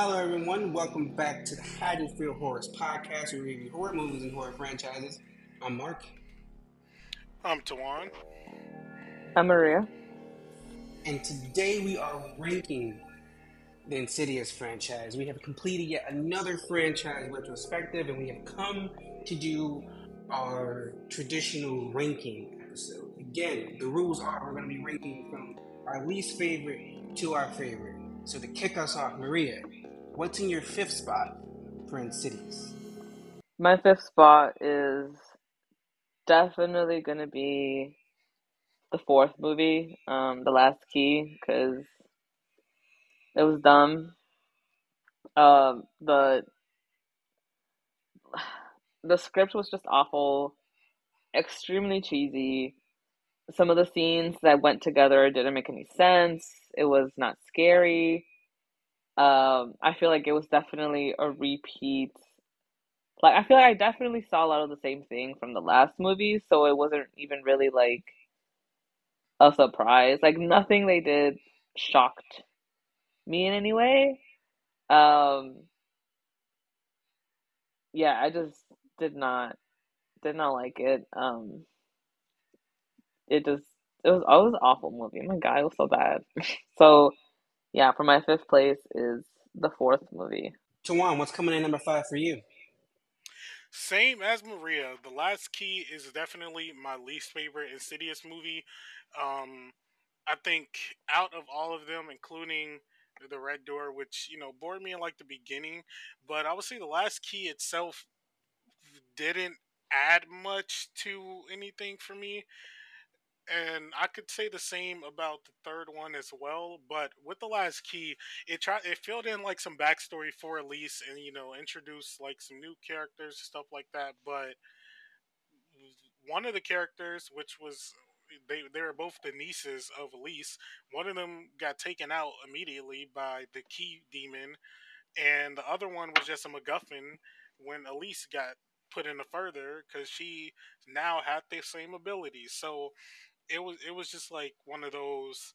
Hello, everyone. Welcome back to the Haddonfield Horrors podcast, where we review horror movies and horror franchises. I'm Mark. I'm Tawan. I'm Maria. And today we are ranking the Insidious franchise. We have completed yet another franchise retrospective, and we have come to do our traditional ranking episode. Again, the rules are we're going to be ranking from our least favorite to our favorite. So to kick us off, Maria, What's in your fifth spot for Insidious? My fifth spot is definitely going to be the fourth movie, um, The Last Key, because it was dumb. Um, the the script was just awful, extremely cheesy. Some of the scenes that went together didn't make any sense. It was not scary. Um, I feel like it was definitely a repeat. Like I feel like I definitely saw a lot of the same thing from the last movie, so it wasn't even really like a surprise. Like nothing they did shocked me in any way. Um, yeah, I just did not did not like it. Um, it just it was it was awful movie. My God, it was so bad. so yeah, for my fifth place is the fourth movie. Tawan, what's coming in number five for you? Same as Maria. The Last Key is definitely my least favorite Insidious movie. Um, I think out of all of them, including the Red Door, which you know bored me in like the beginning, but I would say the Last Key itself didn't add much to anything for me and I could say the same about the third one as well. But with the last key, it tried it filled in like some backstory for Elise, and you know introduced like some new characters stuff like that. But one of the characters, which was they they were both the nieces of Elise, one of them got taken out immediately by the key demon, and the other one was just a MacGuffin when Elise got put in the further because she now had the same abilities. So it was it was just like one of those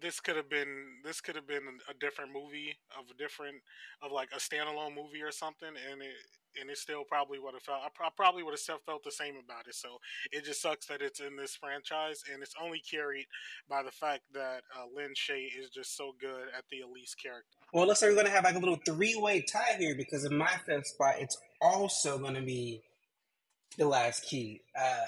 this could have been this could have been a different movie of a different of like a standalone movie or something and it and it still probably would have felt I probably would have felt the same about it. So it just sucks that it's in this franchise and it's only carried by the fact that uh, Lin Shaye is just so good at the Elise character. Well looks like we're gonna have like a little three-way tie here because in my fifth spot it's also gonna be the last key. Uh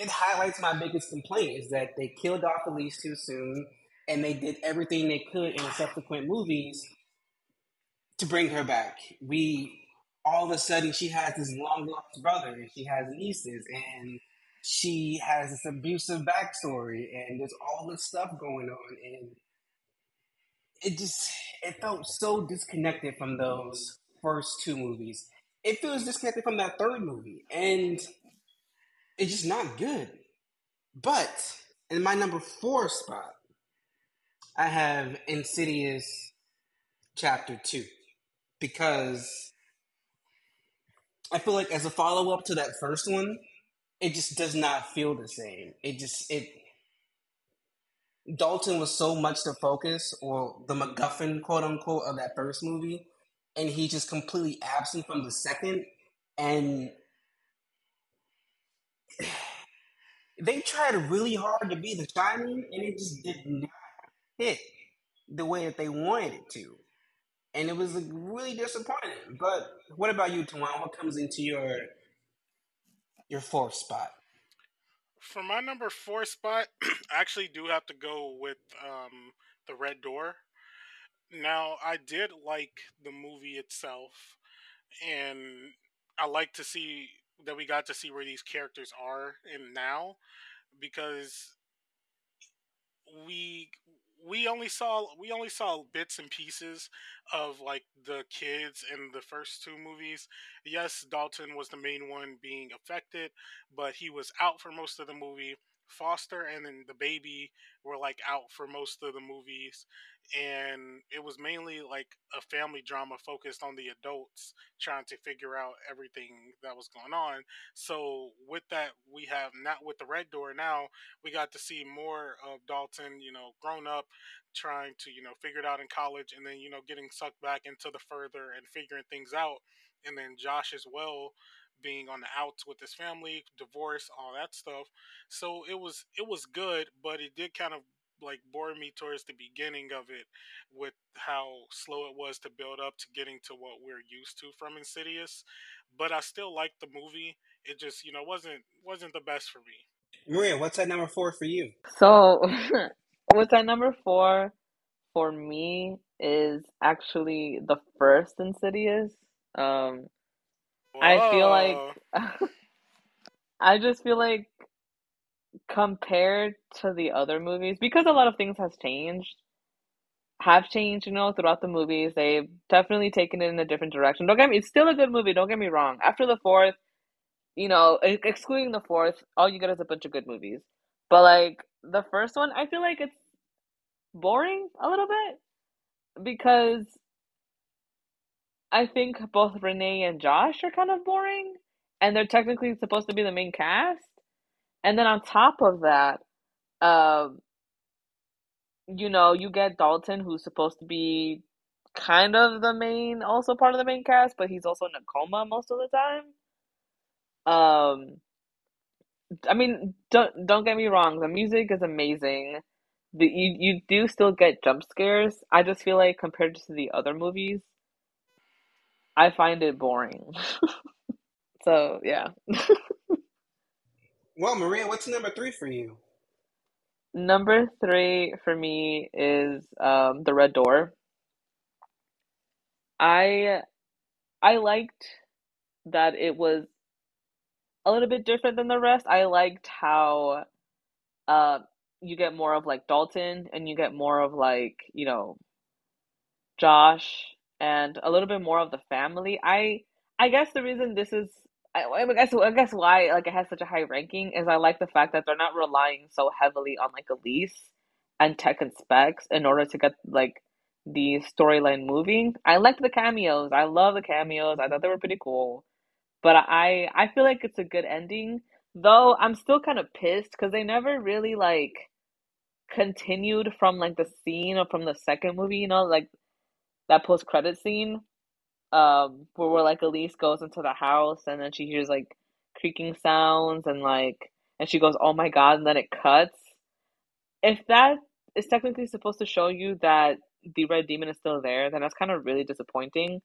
it, highlights my biggest complaint is that they killed off Elise too soon, and they did everything they could in the subsequent movies to bring her back. We all of a sudden she has this long lost brother, and she has nieces, and she has this abusive backstory, and there's all this stuff going on, and it just it felt so disconnected from those first two movies. It feels disconnected from that third movie, and it's just not good. But in my number four spot, I have Insidious Chapter 2 because I feel like as a follow up to that first one, it just does not feel the same. It just, it, Dalton was so much the focus or the MacGuffin, quote unquote, of that first movie, and he just completely absent from the second. And they tried really hard to be the Shining, and it just did not hit the way that they wanted it to. And it was really disappointing. But what about you, Tawan? What comes into your your fourth spot? For my number four spot, I actually do have to go with um, the Red Door. Now, I did like the movie itself, and I like to see that we got to see where these characters are in now because we we only saw we only saw bits and pieces of like the kids in the first two movies. Yes, Dalton was the main one being affected, but he was out for most of the movie. Foster and then the baby were like out for most of the movies, and it was mainly like a family drama focused on the adults trying to figure out everything that was going on. So with that, we have not with the Red Door now, we got to see more of Dalton, you know, grown up, trying to you know figure it out in college, and then you know getting sucked back into the further and figuring things out, and then Josh as well being on the outs with his family, divorce, all that stuff. So it was it was good, but it did kind of like bore me towards the beginning of it with how slow it was to build up to getting to what we're used to from Insidious. But I still liked the movie. It just, you know, wasn't wasn't the best for me. Maria, what's at number four for you? So, what's at number four for me is actually the first Insidious. Um, I feel like I just feel like compared to the other movies, because a lot of things has changed, have changed, you know, throughout the movies. They've definitely taken it in a different direction. Don't get me, it's still a good movie. Don't get me wrong. After the fourth, you know, excluding the fourth, all you get is a bunch of good movies. But like the first one, I feel like it's boring a little bit because I think both Renee and Josh are kind of boring, and they're technically supposed to be the main cast. And then on top of that, um, you know, you get Dalton, who's supposed to be kind of the main, also part of the main cast, but he's also in a coma most of the time. Um, I mean, don't don't get me wrong, the music is amazing. The you you do still get jump scares. I just feel like compared to the other movies, I find it boring. so yeah. well, Maria, what's number three for you? Number three for me is um, the Red Door. I I liked that it was a little bit different than the rest. I liked how uh, you get more of like Dalton and you get more of like, you know, Josh and a little bit more of the family. I I guess the reason this is I, I guess I guess why like it has such a high ranking is I like the fact that they're not relying so heavily on like Elise and Tuck and Specs in order to get like the storyline moving. I liked the cameos. I love the cameos. I thought they were pretty cool. But I I feel like it's a good ending. Though I'm still kind of pissed because they never really like continued from like the scene or from the second movie, you know, like that post credit scene, um, where, where like Elise goes into the house and then she hears like creaking sounds and like and she goes, "Oh my god!" and then it cuts. If that is technically supposed to show you that the red demon is still there, then that's kind of really disappointing.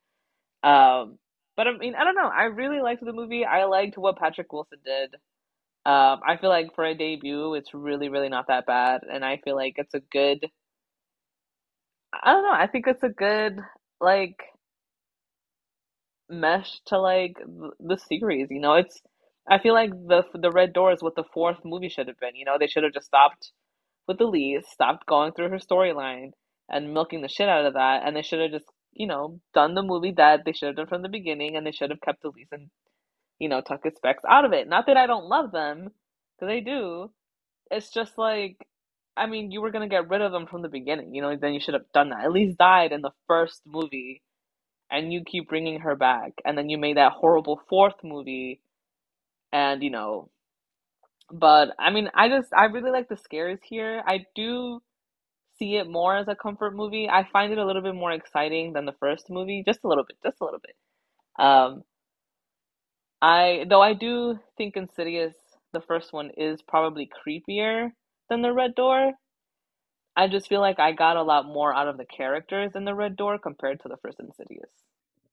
Um, but I mean, I don't know. I really liked the movie. I liked what Patrick Wilson did. Um, I feel like for a debut, it's really, really not that bad, and I feel like it's a good I don't know. I think it's a good like mesh to like the series. You know, it's. I feel like the the Red Door is what the fourth movie should have been. You know, they should have just stopped with the Elise, stopped going through her storyline and milking the shit out of that, and they should have just you know done the movie that they should have done from the beginning, and they should have kept the Elise and you know Tucker Specs out of it. Not that I don't love them, because I do. It's just like I mean, you were gonna get rid of them from the beginning. You know, then you should have done that. At least died in the first movie, and you keep bringing her back, and then you made that horrible fourth movie, and you know. But I mean, I just I really like the scares here. I do see it more as a comfort movie. I find it a little bit more exciting than the first movie, just a little bit, just a little bit. Um, I though I do think Insidious, the first one, is probably creepier than the Red Door. I just feel like I got a lot more out of the characters in the Red Door compared to the first Insidious.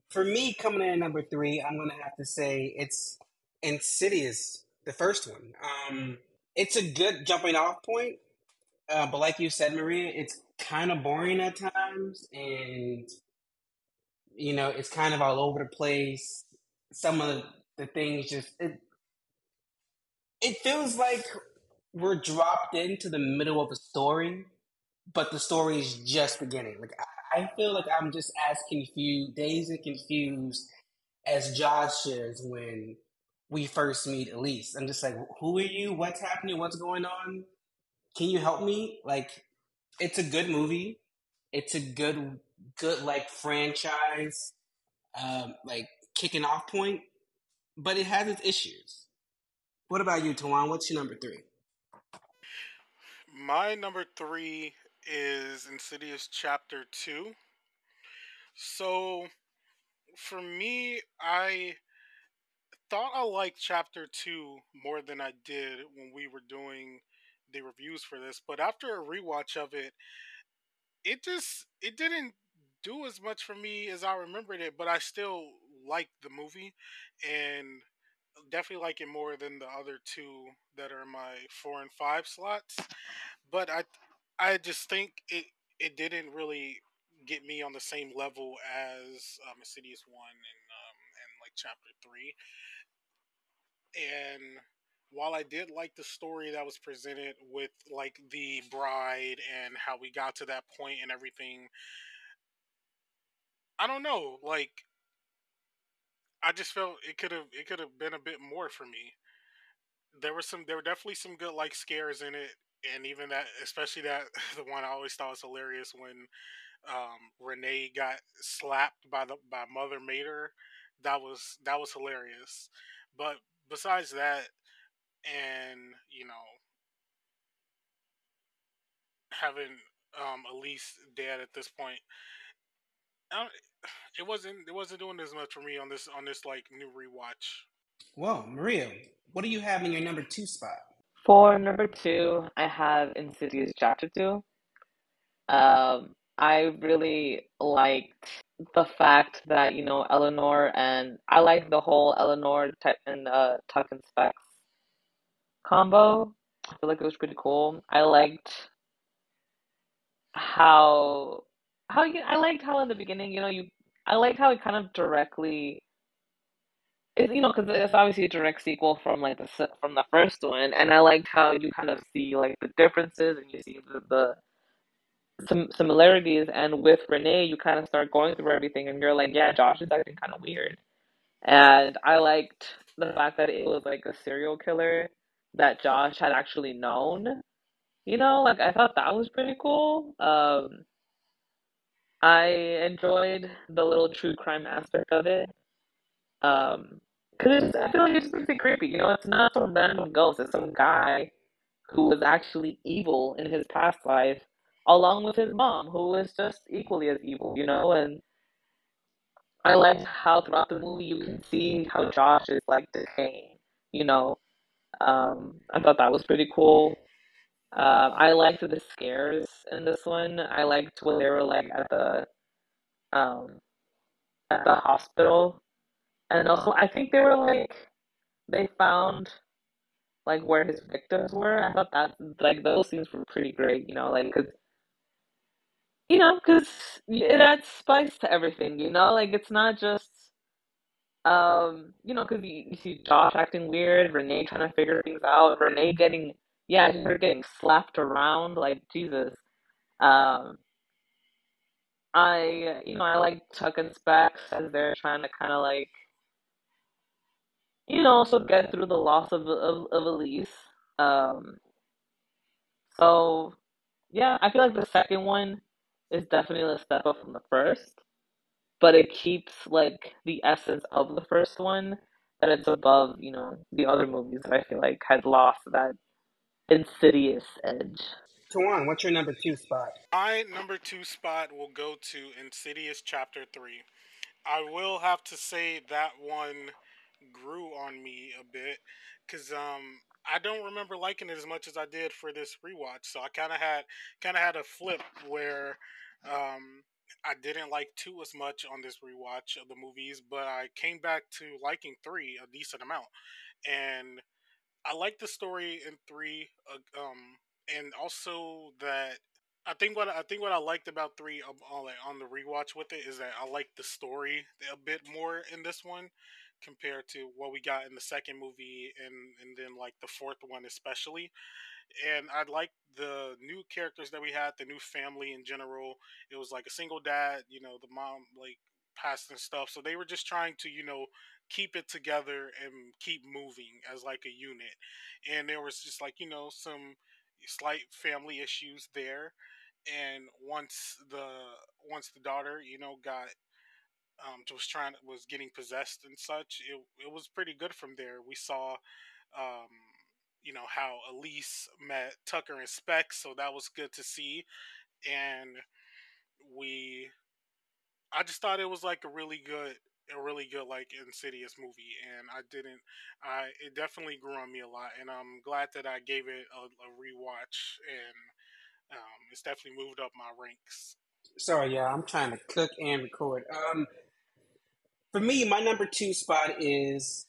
For me, coming in at number three, I'm gonna have to say it's Insidious, the first one. Um, it's a good jumping off point, uh, but like you said, Maria, it's kind of boring at times, and you know, it's kind of all over the place. Some of the things just it it feels like we're dropped into the middle of a story, but the story is just beginning. Like I, feel like I'm just as confused, dazed and confused as Josh is when we first meet Elise. I'm just like, who are you? What's happening? What's going on? Can you help me? Like, it's a good movie. It's a good, good like franchise, um, like kicking off point, but it has its issues. What about you, Tawan? What's your number three? My number three is Insidious Chapter 2. So, for me, I thought I liked Chapter 2 more than I did when we were doing the reviews for this, but after a rewatch of it, it just it didn't do as much for me as I remembered it, but I still liked the movie and definitely like it more than the other two that are my four and five slots. But I I just think it it didn't really get me on the same level as um, Insidious one and um, and like Chapter three. And while I did like the story that was presented with like the bride and how we got to that point and everything, I don't know. Like, I just felt it could have it could have been a bit more for me. There were some there were definitely some good like scares in it, and even that especially that the one I always thought was hilarious when um, Renee got slapped by the by Mother Mater. That was that was hilarious. But besides that, and you know, having um, Elise dead at this point, it wasn't it wasn't doing as much for me on this on this like new rewatch. Well, Maria, what do you have in your number two spot? For number two, I have Insidious Chapter Two. Um, I really liked the fact that you know Eleanor and I like the whole Eleanor type and uh, Tuck and Specs combo. I feel like it was pretty cool. I liked how how you I liked how in the beginning, you know, you I liked how it kind of directly it, you know, because it's obviously a direct sequel from like the from the first one, and I liked how you kind of see like the differences and you see the, the some similarities. And with Renee, you kind of start going through everything, and you're like, yeah, Josh is acting kind of weird. And I liked the fact that it was like a serial killer that Josh had actually known. You know, like I thought that was pretty cool. Um, I enjoyed the little true crime aspect of it. Um, cause I feel like it's pretty creepy. You know, it's not some random ghost. It's some guy who was actually evil in his past life, along with his mom, who was just equally as evil. You know, and I liked how throughout the movie you can see how Josh is like decaying. You know, um, I thought that was pretty cool. Uh, I liked the scares in this one. I liked when they were like at the um, at the hospital, and also I think they were like they found like where his victims were. I thought that like those scenes were pretty great. You know, like cause you know, cause it adds spice to everything. You know, like it's not just um, you know, because you, you see Josh acting weird, Renee trying to figure things out, Renee getting, yeah, her getting slapped around, like Jesus. Um, I, you know, I like Tuck and Specs as they're trying to kind of like, you know, also get through the loss of of, of Elise. Um, so yeah, I feel like the second one is definitely a step up from the first but it keeps like the essence of the first one that it's above, you know, the other movies that I feel like had lost that insidious edge. Tawan, what's your number two spot? My number two spot will go to Insidious Chapter 3. I will have to say that one grew on me a bit because um, I don't remember liking it as much as I did for this rewatch. So I kind of had kind of had a flip where um, I didn't like two as much on this rewatch of the movies, but I came back to liking three a decent amount, and I like the story in three. Uh, um, and also that I think what I think what I liked about three on, on the rewatch with it is that I like the story a bit more in this one compared to what we got in the second movie and and then like the fourth one especially and I like the new characters that we had, the new family in general. It was like a single dad, you know, the mom like passed and stuff. So they were just trying to, you know, keep it together and keep moving as like a unit. And there was just like you know some slight family issues there. And once the once the daughter, you know, got um, was trying was getting possessed and such, it it was pretty good from there. We saw, um, you know, how Elise met Tucker and Specs, so that was good to see, and we, I just thought it was like a really good a really good like insidious movie and i didn't i it definitely grew on me a lot and i'm glad that i gave it a, a rewatch and um, it's definitely moved up my ranks. Sorry yeah i'm trying to cook and record. Um for me my number two spot is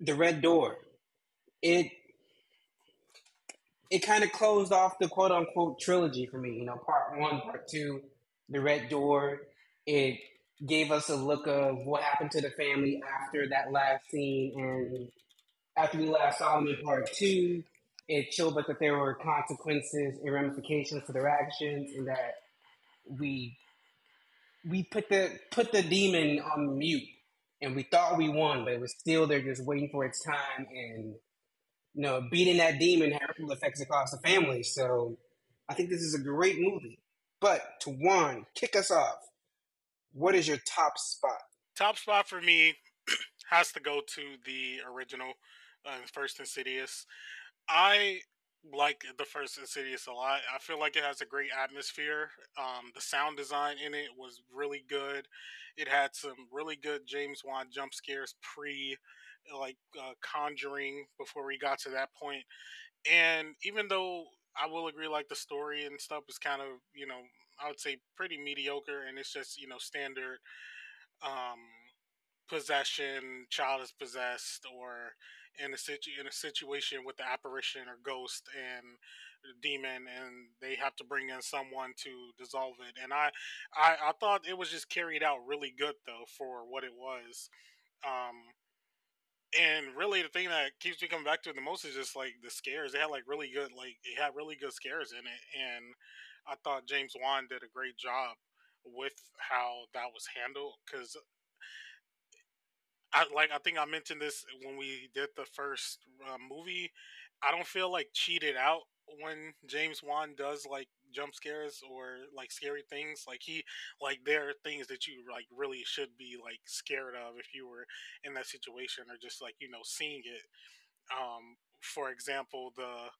the red door. It it kind of closed off the quote unquote trilogy for me you know part one part two the red door. It gave us a look of what happened to the family after that last scene and after we last saw them in part two it showed us that there were consequences and ramifications for their actions and that we we put the put the demon on mute and we thought we won but it was still there just waiting for its time and you know beating that demon had ripple effects across the family so i think this is a great movie but Tawan kick us off what is your top spot? Top spot for me has to go to the original uh, first Insidious. I like the first Insidious a lot. I feel like it has a great atmosphere. Um, the sound design in it was really good. It had some really good James Wan jump scares pre like uh, Conjuring before we got to that point. And even though I will agree, like the story and stuff is kind of you know I would say pretty mediocre, and it's just you know standard um, possession, child is possessed, or in a situ in a situation with the apparition or ghost and demon, and they have to bring in someone to dissolve it. And I, I, I thought it was just carried out really good though for what it was. Um, and really, the thing that keeps me coming back to it the most is just like the scares. They had like really good, like it had really good scares in it, and I thought James Wan did a great job with how that was handled because I like I think I mentioned this when we did the first uh, movie. I don't feel like cheated out when James Wan does like jump scares or like scary things. Like he like there are things that you like really should be like scared of if you were in that situation or just like you know seeing it. Um, for example, the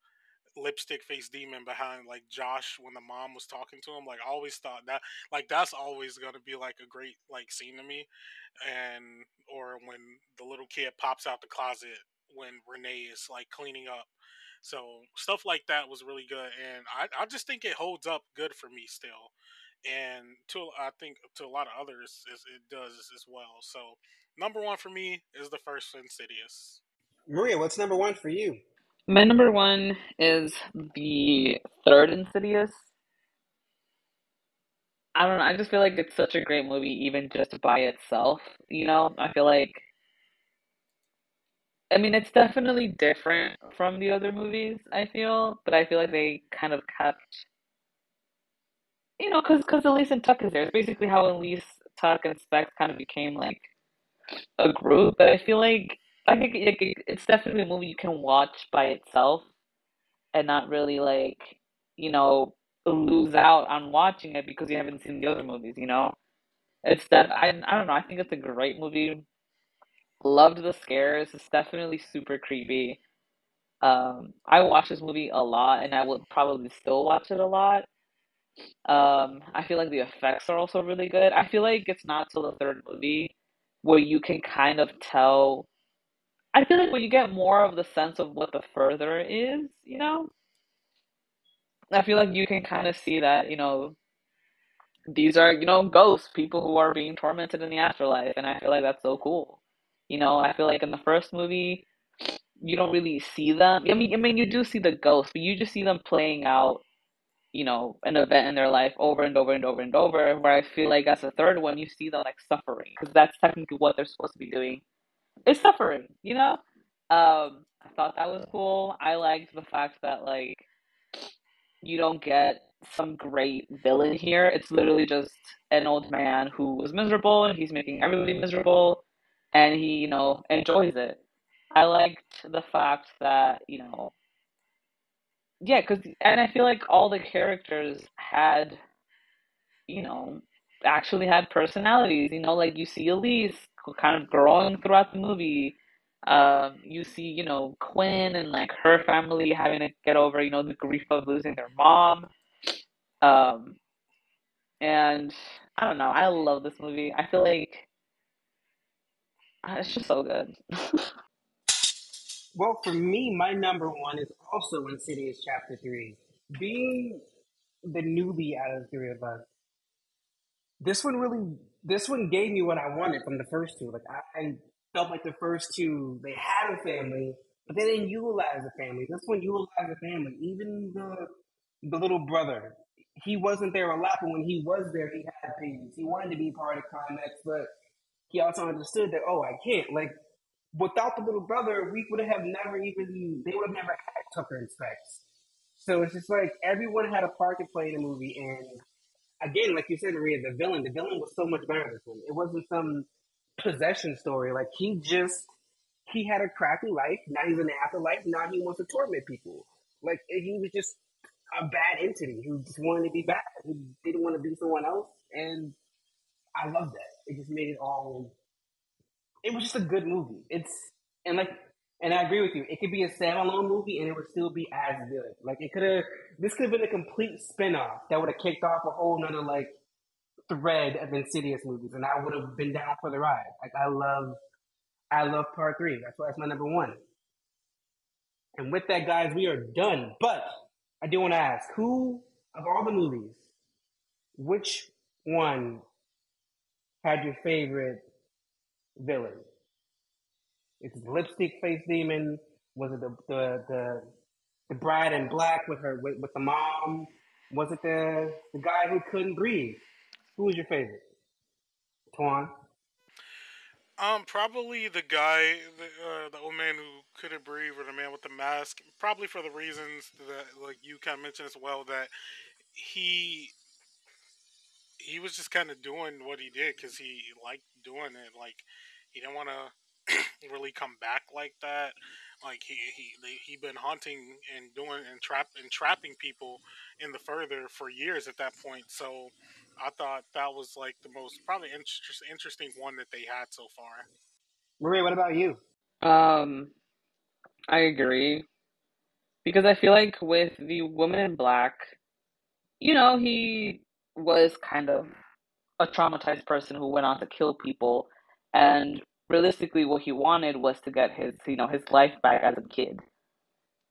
lipstick face demon behind like Josh when the mom was talking to him. Like I always thought that like that's always gonna be like a great like scene to me. And or when the little kid pops out the closet when Renee is like cleaning up. So stuff like that was really good and I, I just think it holds up good for me still. And to I think to a lot of others it does as well. So number one for me is the first Insidious. Maria, what's number one for you? My number one is the third Insidious. I don't know. I just feel like it's such a great movie, even just by itself. You know, I feel like. I mean, it's definitely different from the other movies. I feel, but I feel like they kind of kept. You know, because because Elise and Tuck is there. It's basically how Elise, Tuck, and Specs kind of became like a group. But I feel like I think it's definitely a movie you can watch by itself and not really like, you know, lose out on watching it because you haven't seen the other movies, you know? It's that I I don't know, I think it's a great movie. Loved the scares. It's definitely super creepy. Um, I watch this movie a lot and I would probably still watch it a lot. Um, I feel like the effects are also really good. I feel like it's not till the third movie where you can kind of tell I feel like when you get more of the sense of what the further is, you know, I feel like you can kind of see that, you know, these are, you know, ghosts, people who are being tormented in the afterlife. And I feel like that's so cool. You know, I feel like in the first movie, you don't really see them. I mean, I mean, you do see the ghosts, but you just see them playing out, you know, an event in their life over and over and over and over. Where I feel like as a third one, you see them like suffering because that's technically what they're supposed to be doing is suffering, you know? Um, I thought that was cool. I liked the fact that like you don't get some great villain here. It's literally just an old man who was miserable and he's making everybody miserable. and he, you know, enjoys it. I liked the fact that, you know, yeah, because, and I feel like all the characters had, you know, actually had personalities. You know, like you see Elise kind of growing throughout the movie. Um, you see, you know, Quinn and like her family having to get over, you know, the grief of losing their mom. Um, and I don't know, I love this movie. I feel like uh, it's just so good. Well, for me, my number one is also Insidious Chapter 3. Being the newbie out of the three of us, this one really, this one gave me what I wanted from the first two. Like, I, I felt like the first two, they had a family, but they didn't utilize the family. This one utilized the family. Even the, the little brother, he wasn't there a lot, but when he was there, he had opinions. He wanted to be part of Climax, but he also understood that, oh, I can't. Like, without the little brother, we would have never even, they would have never had Tucker and Specs. So it's just like everyone had a part to play in the movie. And again, like you said, Maria, the villain, the villain was so much better this one. It wasn't some possession story. Like he just, he had a crappy life. Now he's in the afterlife. Now he wants to torment people. Like he was just a bad entity who just wanted to be bad. Who didn't want to be someone else. And I love that. It just made it all it was just a good movie. It's and like and I agree with you. It could be a standalone movie and it would still be as good. Like it could have this could have been a complete spin-off that would have kicked off a whole nother like thread of insidious movies and I would have been down for the ride. Like I love I love part three. That's why it's my number one. And with that, guys, we are done. But I do want to ask, who of all the movies, which one had your favorite villain? Is it lipstick face demon? Was it the the the, the bride in black with her with, with the mom? Was it the the guy who couldn't breathe? Who was your favorite? Twan. Um, probably the guy, the uh, the old man who couldn't breathe, or the man with the mask. Probably for the reasons that, like you kind of mentioned as well, that he he was just kind of doing what he did because he liked doing it. Like he didn't want to really come back like that. Like he he he been hunting and doing and trap and trapping people in the further for years at that point. So I thought that was like the most probably inter- interesting one that they had so far. Maria, what about you? Um, I agree because I feel like with the woman in black, you know, he was kind of a traumatized person who went on to kill people, and realistically, what he wanted was to get his, you know, his life back as a kid.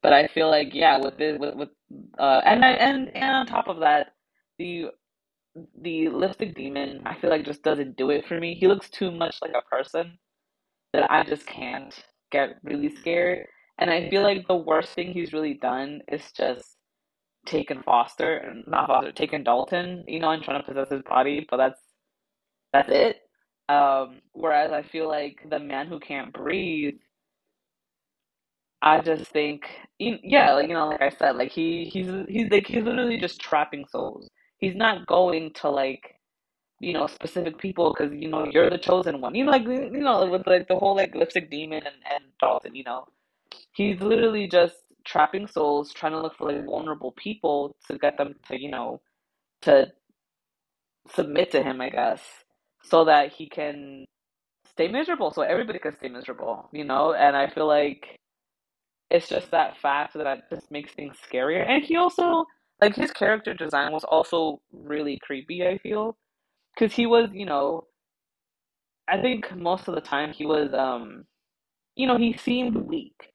But I feel like, yeah, with this, with, with uh, and I, and and on top of that, the the lipstick demon, I feel like just doesn't do it for me. He looks too much like a person that I just can't get really scared. And I feel like the worst thing he's really done is just taken Foster, and not Foster, taken Dalton, you know, and trying to possess his body, but that's that's it. Um, whereas I feel like the man who can't breathe, I just think, yeah, like you know, like I said, like he he's he's like he's literally just trapping souls. He's not going to like, you know, specific people because you know you're the chosen one. You know, like you know, with like the whole like lipstick demon and and Dalton. You know, he's literally just trapping souls, trying to look for like vulnerable people to get them to you know to submit to him, I guess, so that he can stay miserable, so everybody can stay miserable, you know. And I feel like it's just that fact that just makes things scarier. And he also like his character design was also really creepy. I feel because he was, you know, I think most of the time he was, um, you know, he seemed weak,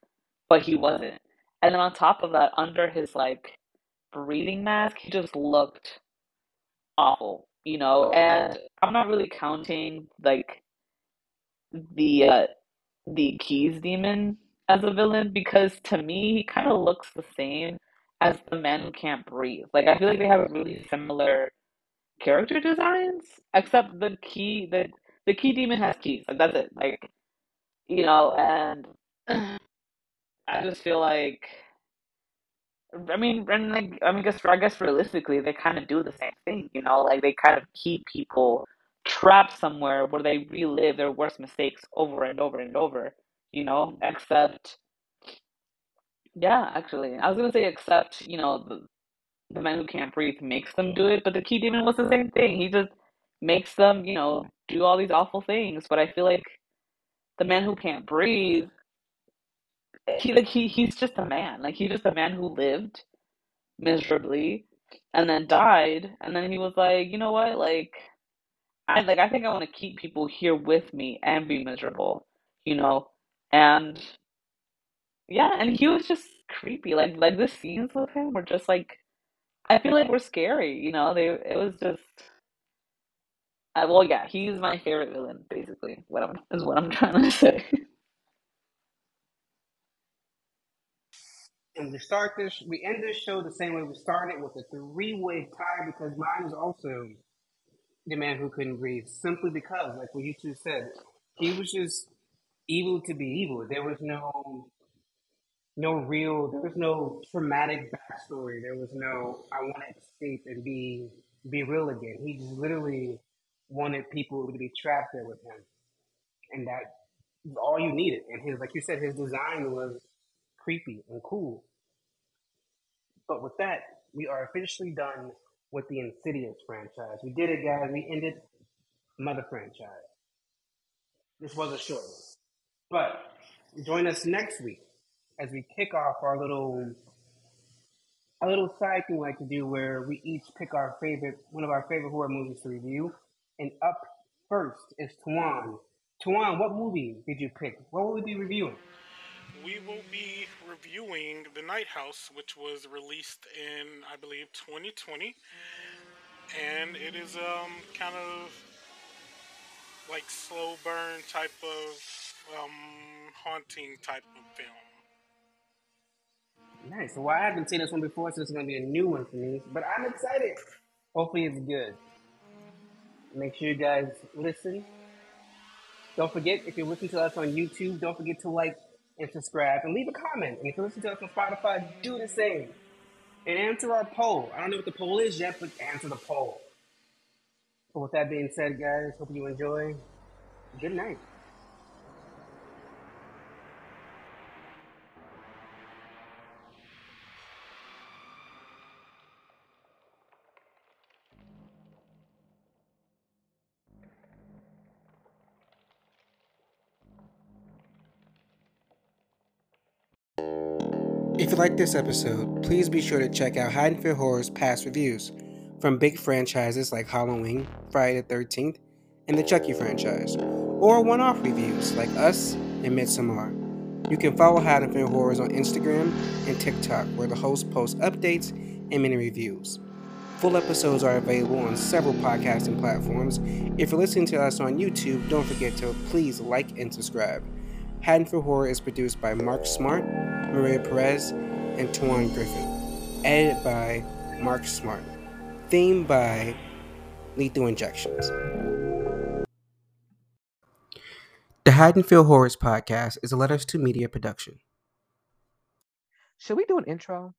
but he wasn't. And then on top of that, under his like breathing mask, he just looked awful, you know. And I'm not really counting like the uh, the keys demon as a villain because to me he kind of looks the same as the man who can't breathe. Like I feel like they have really similar character designs, except the key the the key demon has keys. Like that's it. Like you know, and I just feel like I mean, and like I mean, guess I guess realistically, they kind of do the same thing. You know, like they kind of keep people trapped somewhere where they relive their worst mistakes over and over and over, you know, except yeah, actually. I was gonna say except, you know, the, the man who can't breathe makes them do it, but the key demon was the same thing. He just makes them, you know, do all these awful things. But I feel like the man who can't breathe he like he he's just a man. Like he's just a man who lived miserably and then died and then he was like, you know what, like I like I think I want to keep people here with me and be miserable, you know? And yeah, and he was just creepy. Like like the scenes with him were just like I feel like we're scary, you know. They it was just uh, well, yeah, he's my favorite villain, basically. What I'm is what I'm trying to say. And we start this, we end this show the same way we started with a three-way tie because mine is also the man who couldn't breathe, simply because, like what you two said, he was just evil to be evil. There was no no real there was no traumatic backstory. There was no I want to escape and be be real again. He just literally wanted people to be trapped there with him. And that all you needed. And his like you said, his design was creepy and cool. But with that, we are officially done with the Insidious franchise. We did it, guys. We ended Mother franchise. This was a short one. But join us next week as we kick off our little a little side thing we like to do where we each pick our favorite one of our favorite horror movies to review. And up first is Tuan. Tuan, what movie did you pick? What will we be reviewing? We will be reviewing The Night House, which was released in, I believe, 2020. And it is um kind of like slow burn type of um haunting type of film. Nice. Well, I haven't seen this one before, so this is going to be a new one for me. But I'm excited. Hopefully, it's good. Make sure you guys listen. Don't forget, if you're listening to us on YouTube, don't forget to like and subscribe and leave a comment. And if you listen to us on Spotify, do the same. And answer our poll. I don't know what the poll is yet, but answer the poll. But with that being said, guys, hope you enjoy. Good night. If you like this episode, please be sure to check out Haddonfield Horror's past reviews from big franchises like Halloween, Friday the 13th, and the Chucky franchise, or one off reviews like Us and Midsommar. You can follow Haddonfield Horrors on Instagram and TikTok, where the host posts updates and mini reviews. Full episodes are available on several podcasting platforms. If you're listening to us on YouTube, don't forget to please like and subscribe. Fear Horror is produced by Mark Smart, Maria Perez, and Tuan Griffin. Edited by Mark Smart. Theme by Lethal Injections. The Feel Horrors podcast is a Letters to Media production. Should we do an intro?